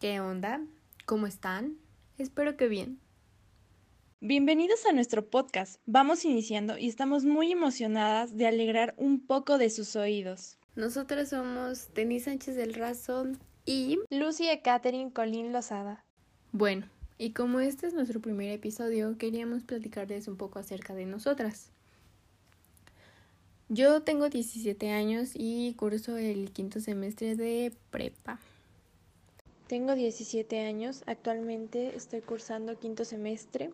¿qué onda? ¿Cómo están? Espero que bien. Bienvenidos a nuestro podcast. Vamos iniciando y estamos muy emocionadas de alegrar un poco de sus oídos. Nosotras somos Denis Sánchez del Razón y Lucy y Catherine Colín Lozada. Bueno, y como este es nuestro primer episodio, queríamos platicarles un poco acerca de nosotras. Yo tengo 17 años y curso el quinto semestre de prepa. Tengo 17 años, actualmente estoy cursando quinto semestre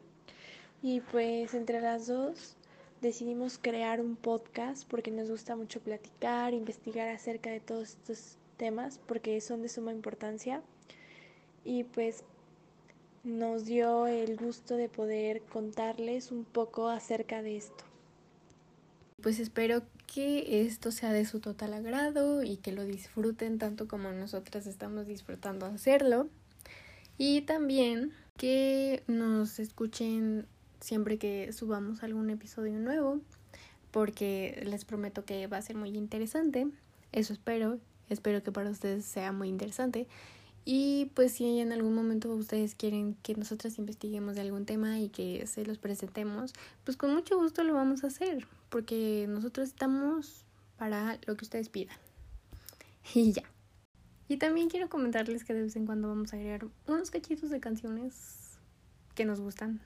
y pues entre las dos decidimos crear un podcast porque nos gusta mucho platicar, investigar acerca de todos estos temas porque son de suma importancia y pues nos dio el gusto de poder contarles un poco acerca de esto. Pues espero que esto sea de su total agrado y que lo disfruten tanto como nosotras estamos disfrutando hacerlo. Y también que nos escuchen siempre que subamos algún episodio nuevo, porque les prometo que va a ser muy interesante. Eso espero. Espero que para ustedes sea muy interesante. Y pues si en algún momento ustedes quieren que nosotras investiguemos de algún tema y que se los presentemos, pues con mucho gusto lo vamos a hacer, porque nosotros estamos para lo que ustedes pidan. Y ya. Y también quiero comentarles que de vez en cuando vamos a agregar unos cachitos de canciones que nos gustan.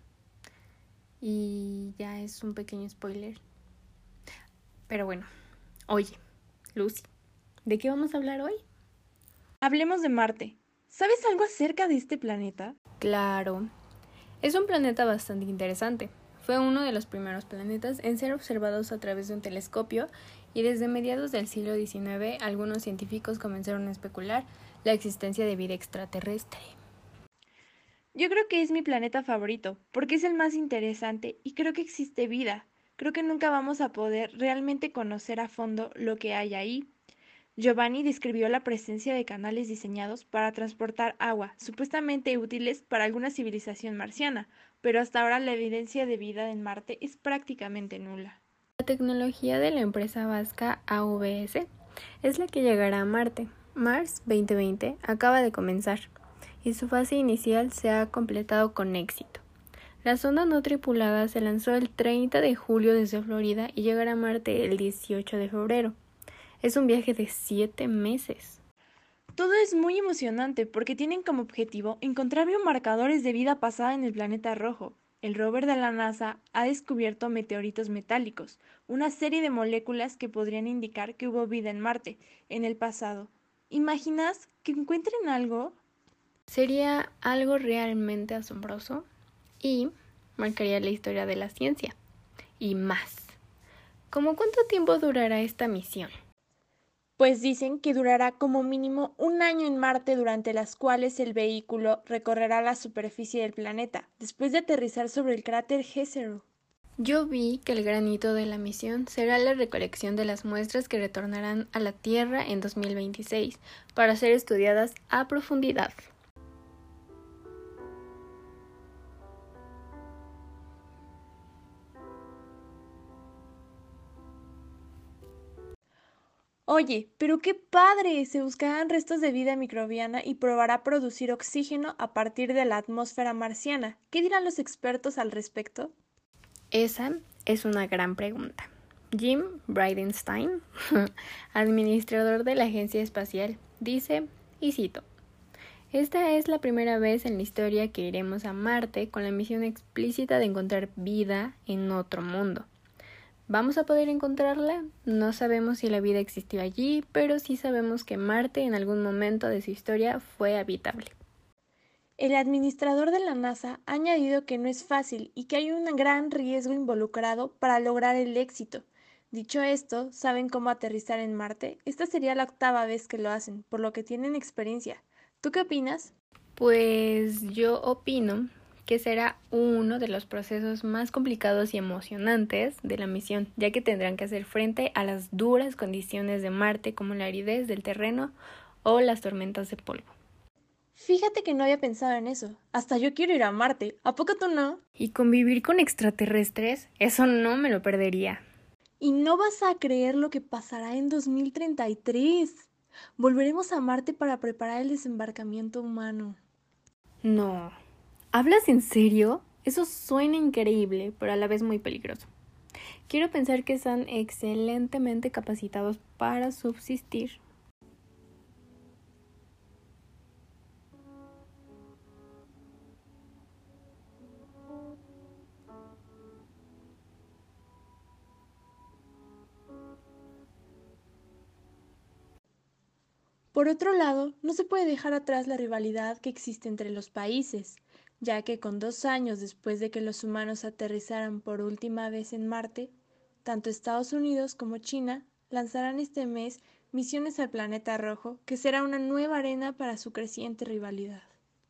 Y ya es un pequeño spoiler. Pero bueno, oye, Lucy, ¿de qué vamos a hablar hoy? Hablemos de Marte. ¿Sabes algo acerca de este planeta? Claro. Es un planeta bastante interesante. Fue uno de los primeros planetas en ser observados a través de un telescopio y desde mediados del siglo XIX algunos científicos comenzaron a especular la existencia de vida extraterrestre. Yo creo que es mi planeta favorito, porque es el más interesante y creo que existe vida. Creo que nunca vamos a poder realmente conocer a fondo lo que hay ahí, Giovanni describió la presencia de canales diseñados para transportar agua, supuestamente útiles para alguna civilización marciana, pero hasta ahora la evidencia de vida en Marte es prácticamente nula. La tecnología de la empresa vasca AVS es la que llegará a Marte. Mars 2020 acaba de comenzar y su fase inicial se ha completado con éxito. La sonda no tripulada se lanzó el 30 de julio desde Florida y llegará a Marte el 18 de febrero. Es un viaje de siete meses. Todo es muy emocionante porque tienen como objetivo encontrar biomarcadores de vida pasada en el planeta rojo. El rover de la NASA ha descubierto meteoritos metálicos, una serie de moléculas que podrían indicar que hubo vida en Marte en el pasado. ¿Imaginas que encuentren algo? Sería algo realmente asombroso y marcaría la historia de la ciencia. Y más. ¿Cómo cuánto tiempo durará esta misión? Pues dicen que durará como mínimo un año en Marte durante las cuales el vehículo recorrerá la superficie del planeta, después de aterrizar sobre el cráter Jezero. Yo vi que el granito de la misión será la recolección de las muestras que retornarán a la Tierra en 2026 para ser estudiadas a profundidad. Oye, pero qué padre. Se buscarán restos de vida microbiana y probará producir oxígeno a partir de la atmósfera marciana. ¿Qué dirán los expertos al respecto? Esa es una gran pregunta. Jim Bridenstine, administrador de la Agencia Espacial, dice, y cito, esta es la primera vez en la historia que iremos a Marte con la misión explícita de encontrar vida en otro mundo. ¿Vamos a poder encontrarla? No sabemos si la vida existió allí, pero sí sabemos que Marte en algún momento de su historia fue habitable. El administrador de la NASA ha añadido que no es fácil y que hay un gran riesgo involucrado para lograr el éxito. Dicho esto, ¿saben cómo aterrizar en Marte? Esta sería la octava vez que lo hacen, por lo que tienen experiencia. ¿Tú qué opinas? Pues yo opino que será uno de los procesos más complicados y emocionantes de la misión, ya que tendrán que hacer frente a las duras condiciones de Marte como la aridez del terreno o las tormentas de polvo. Fíjate que no había pensado en eso. Hasta yo quiero ir a Marte. ¿A poco tú no? Y convivir con extraterrestres, eso no me lo perdería. Y no vas a creer lo que pasará en 2033. Volveremos a Marte para preparar el desembarcamiento humano. No. ¿Hablas en serio? Eso suena increíble, pero a la vez muy peligroso. Quiero pensar que están excelentemente capacitados para subsistir. Por otro lado, no se puede dejar atrás la rivalidad que existe entre los países, ya que con dos años después de que los humanos aterrizaran por última vez en Marte, tanto Estados Unidos como China lanzarán este mes misiones al planeta rojo, que será una nueva arena para su creciente rivalidad.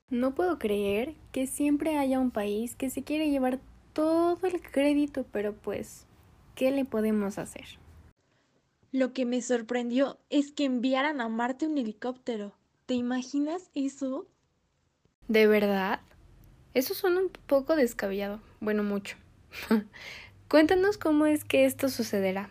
No puedo creer que siempre haya un país que se quiere llevar todo el crédito, pero pues, ¿qué le podemos hacer? Lo que me sorprendió es que enviaran a Marte un helicóptero. ¿Te imaginas eso? ¿De verdad? Eso suena un poco descabellado. Bueno, mucho. Cuéntanos cómo es que esto sucederá.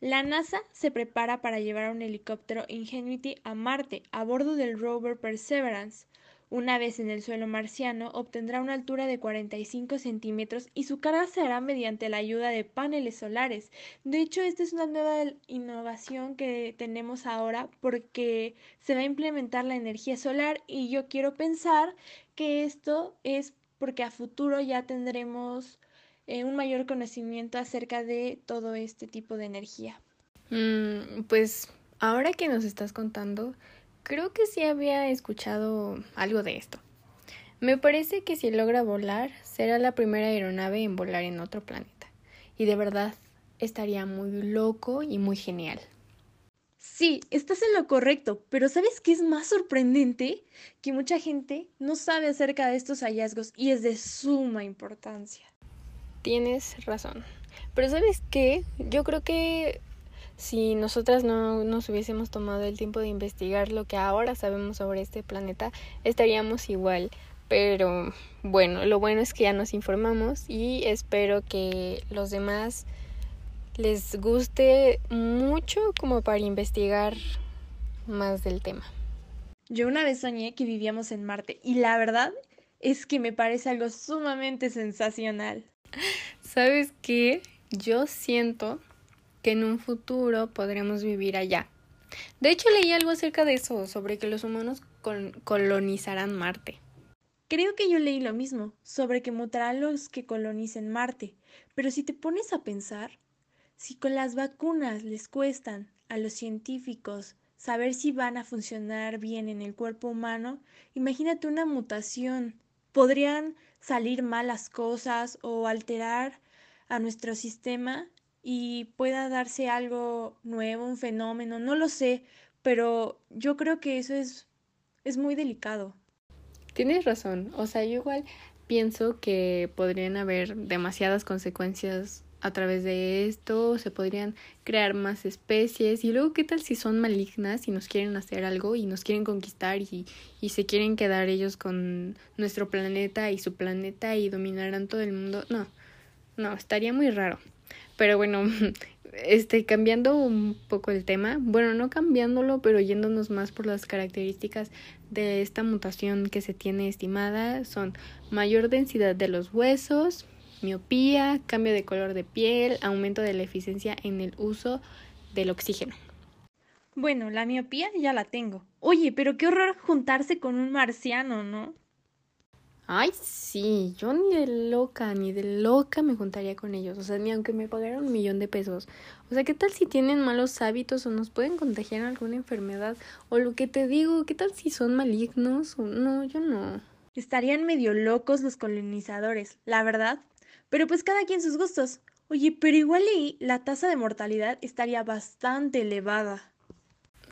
La NASA se prepara para llevar un helicóptero Ingenuity a Marte a bordo del rover Perseverance, una vez en el suelo marciano, obtendrá una altura de 45 centímetros y su carga se hará mediante la ayuda de paneles solares. De hecho, esta es una nueva innovación que tenemos ahora porque se va a implementar la energía solar y yo quiero pensar que esto es porque a futuro ya tendremos eh, un mayor conocimiento acerca de todo este tipo de energía. Mm, pues ahora que nos estás contando, Creo que sí había escuchado algo de esto. Me parece que si logra volar, será la primera aeronave en volar en otro planeta. Y de verdad, estaría muy loco y muy genial. Sí, estás en lo correcto, pero ¿sabes qué es más sorprendente? Que mucha gente no sabe acerca de estos hallazgos y es de suma importancia. Tienes razón. Pero ¿sabes qué? Yo creo que si nosotras no nos hubiésemos tomado el tiempo de investigar lo que ahora sabemos sobre este planeta, estaríamos igual. Pero bueno, lo bueno es que ya nos informamos y espero que los demás les guste mucho como para investigar más del tema. Yo una vez soñé que vivíamos en Marte y la verdad es que me parece algo sumamente sensacional. ¿Sabes qué? Yo siento que en un futuro podremos vivir allá. De hecho, leí algo acerca de eso, sobre que los humanos colonizarán Marte. Creo que yo leí lo mismo, sobre que mutarán los que colonicen Marte. Pero si te pones a pensar, si con las vacunas les cuestan a los científicos saber si van a funcionar bien en el cuerpo humano, imagínate una mutación. Podrían salir malas cosas o alterar a nuestro sistema y pueda darse algo nuevo, un fenómeno, no lo sé, pero yo creo que eso es, es muy delicado. Tienes razón, o sea, yo igual pienso que podrían haber demasiadas consecuencias a través de esto, se podrían crear más especies y luego qué tal si son malignas y nos quieren hacer algo y nos quieren conquistar y, y se quieren quedar ellos con nuestro planeta y su planeta y dominarán todo el mundo. No, no, estaría muy raro. Pero bueno, este, cambiando un poco el tema, bueno, no cambiándolo, pero yéndonos más por las características de esta mutación que se tiene estimada, son mayor densidad de los huesos, miopía, cambio de color de piel, aumento de la eficiencia en el uso del oxígeno. Bueno, la miopía ya la tengo. Oye, pero qué horror juntarse con un marciano, ¿no? Ay, sí, yo ni de loca, ni de loca me juntaría con ellos. O sea, ni aunque me pagaran un millón de pesos. O sea, ¿qué tal si tienen malos hábitos o nos pueden contagiar alguna enfermedad? O lo que te digo, ¿qué tal si son malignos? O no, yo no. Estarían medio locos los colonizadores, la verdad. Pero pues cada quien sus gustos. Oye, pero igual y la tasa de mortalidad estaría bastante elevada.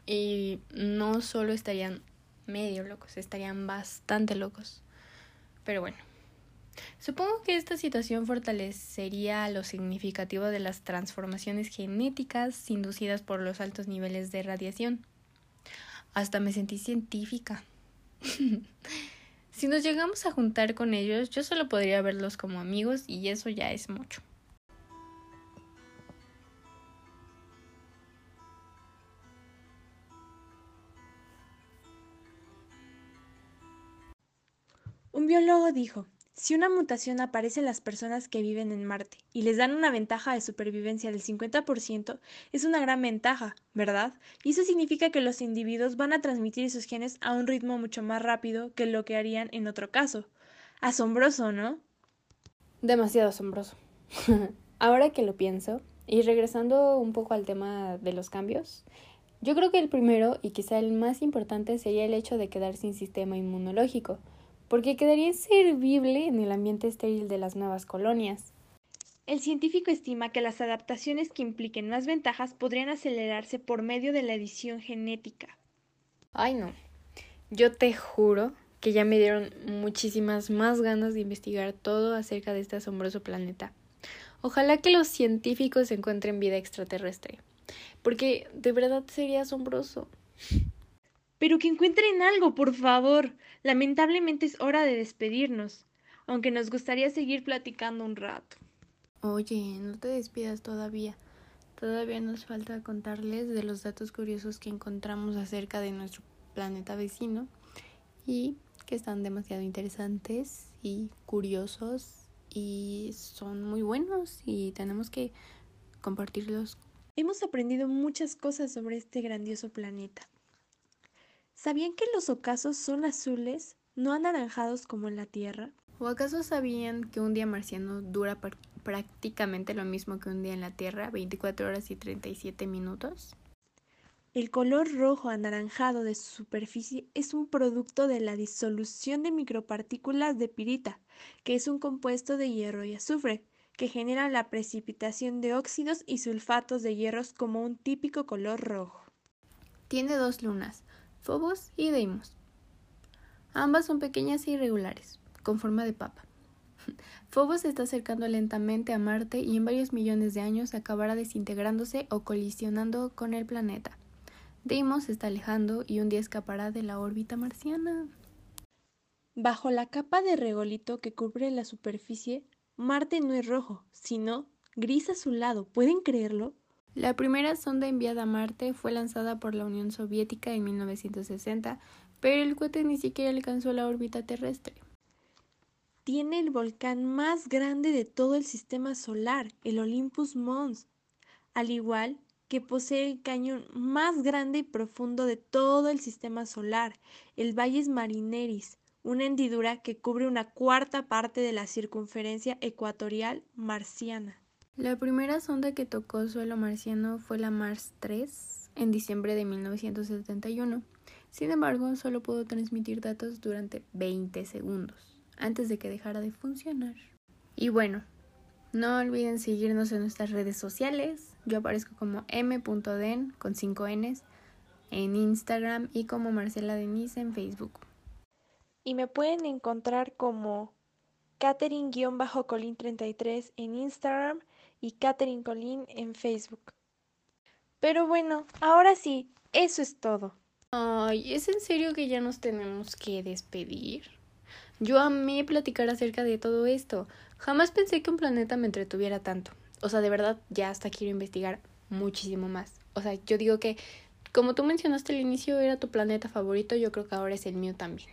Y no solo estarían medio locos, estarían bastante locos. Pero bueno, supongo que esta situación fortalecería lo significativo de las transformaciones genéticas inducidas por los altos niveles de radiación. Hasta me sentí científica. si nos llegamos a juntar con ellos, yo solo podría verlos como amigos y eso ya es mucho. Un biólogo dijo, si una mutación aparece en las personas que viven en Marte y les dan una ventaja de supervivencia del 50%, es una gran ventaja, ¿verdad? Y eso significa que los individuos van a transmitir sus genes a un ritmo mucho más rápido que lo que harían en otro caso. Asombroso, ¿no? Demasiado asombroso. Ahora que lo pienso, y regresando un poco al tema de los cambios, yo creo que el primero y quizá el más importante sería el hecho de quedar sin sistema inmunológico porque quedaría inservible en el ambiente estéril de las nuevas colonias. El científico estima que las adaptaciones que impliquen más ventajas podrían acelerarse por medio de la edición genética. Ay, no. Yo te juro que ya me dieron muchísimas más ganas de investigar todo acerca de este asombroso planeta. Ojalá que los científicos encuentren vida extraterrestre, porque de verdad sería asombroso. Pero que encuentren algo, por favor. Lamentablemente es hora de despedirnos, aunque nos gustaría seguir platicando un rato. Oye, no te despidas todavía. Todavía nos falta contarles de los datos curiosos que encontramos acerca de nuestro planeta vecino y que están demasiado interesantes y curiosos y son muy buenos y tenemos que compartirlos. Hemos aprendido muchas cosas sobre este grandioso planeta. ¿Sabían que los ocasos son azules, no anaranjados como en la Tierra? ¿O acaso sabían que un día marciano dura prácticamente lo mismo que un día en la Tierra, 24 horas y 37 minutos? El color rojo anaranjado de su superficie es un producto de la disolución de micropartículas de pirita, que es un compuesto de hierro y azufre, que genera la precipitación de óxidos y sulfatos de hierros como un típico color rojo. Tiene dos lunas, Phobos y Deimos. Ambas son pequeñas e irregulares, con forma de papa. Phobos se está acercando lentamente a Marte y en varios millones de años acabará desintegrándose o colisionando con el planeta. Deimos se está alejando y un día escapará de la órbita marciana. Bajo la capa de regolito que cubre la superficie, Marte no es rojo, sino gris azulado. ¿Pueden creerlo? La primera sonda enviada a Marte fue lanzada por la Unión Soviética en 1960, pero el cohete ni siquiera alcanzó la órbita terrestre. Tiene el volcán más grande de todo el sistema solar, el Olympus Mons, al igual que posee el cañón más grande y profundo de todo el sistema solar, el Valles Marineris, una hendidura que cubre una cuarta parte de la circunferencia ecuatorial marciana. La primera sonda que tocó suelo marciano fue la Mars 3 en diciembre de 1971. Sin embargo, solo pudo transmitir datos durante 20 segundos antes de que dejara de funcionar. Y bueno, no olviden seguirnos en nuestras redes sociales. Yo aparezco como m.den con 5 n's en Instagram y como Marcela Denise en Facebook. Y me pueden encontrar como Catherine-Colin33 en Instagram y Catherine Colin en Facebook. Pero bueno, ahora sí, eso es todo. Ay, ¿es en serio que ya nos tenemos que despedir? Yo amé platicar acerca de todo esto. Jamás pensé que un planeta me entretuviera tanto. O sea, de verdad, ya hasta quiero investigar muchísimo más. O sea, yo digo que, como tú mencionaste al inicio, era tu planeta favorito, yo creo que ahora es el mío también.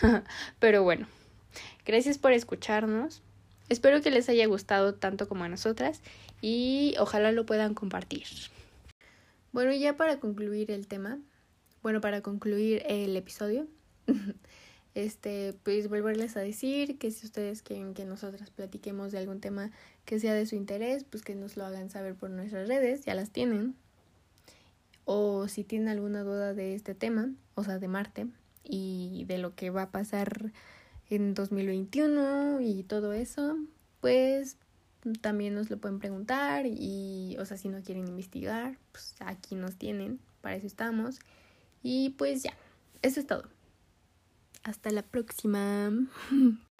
Pero bueno, gracias por escucharnos. Espero que les haya gustado tanto como a nosotras y ojalá lo puedan compartir. Bueno, ya para concluir el tema, bueno, para concluir el episodio, este, pues volverles a decir que si ustedes quieren que nosotras platiquemos de algún tema que sea de su interés, pues que nos lo hagan saber por nuestras redes, ya las tienen. O si tienen alguna duda de este tema, o sea, de Marte y de lo que va a pasar en 2021 y todo eso, pues también nos lo pueden preguntar y, o sea, si no quieren investigar, pues aquí nos tienen, para eso estamos. Y pues ya, eso es todo. Hasta la próxima.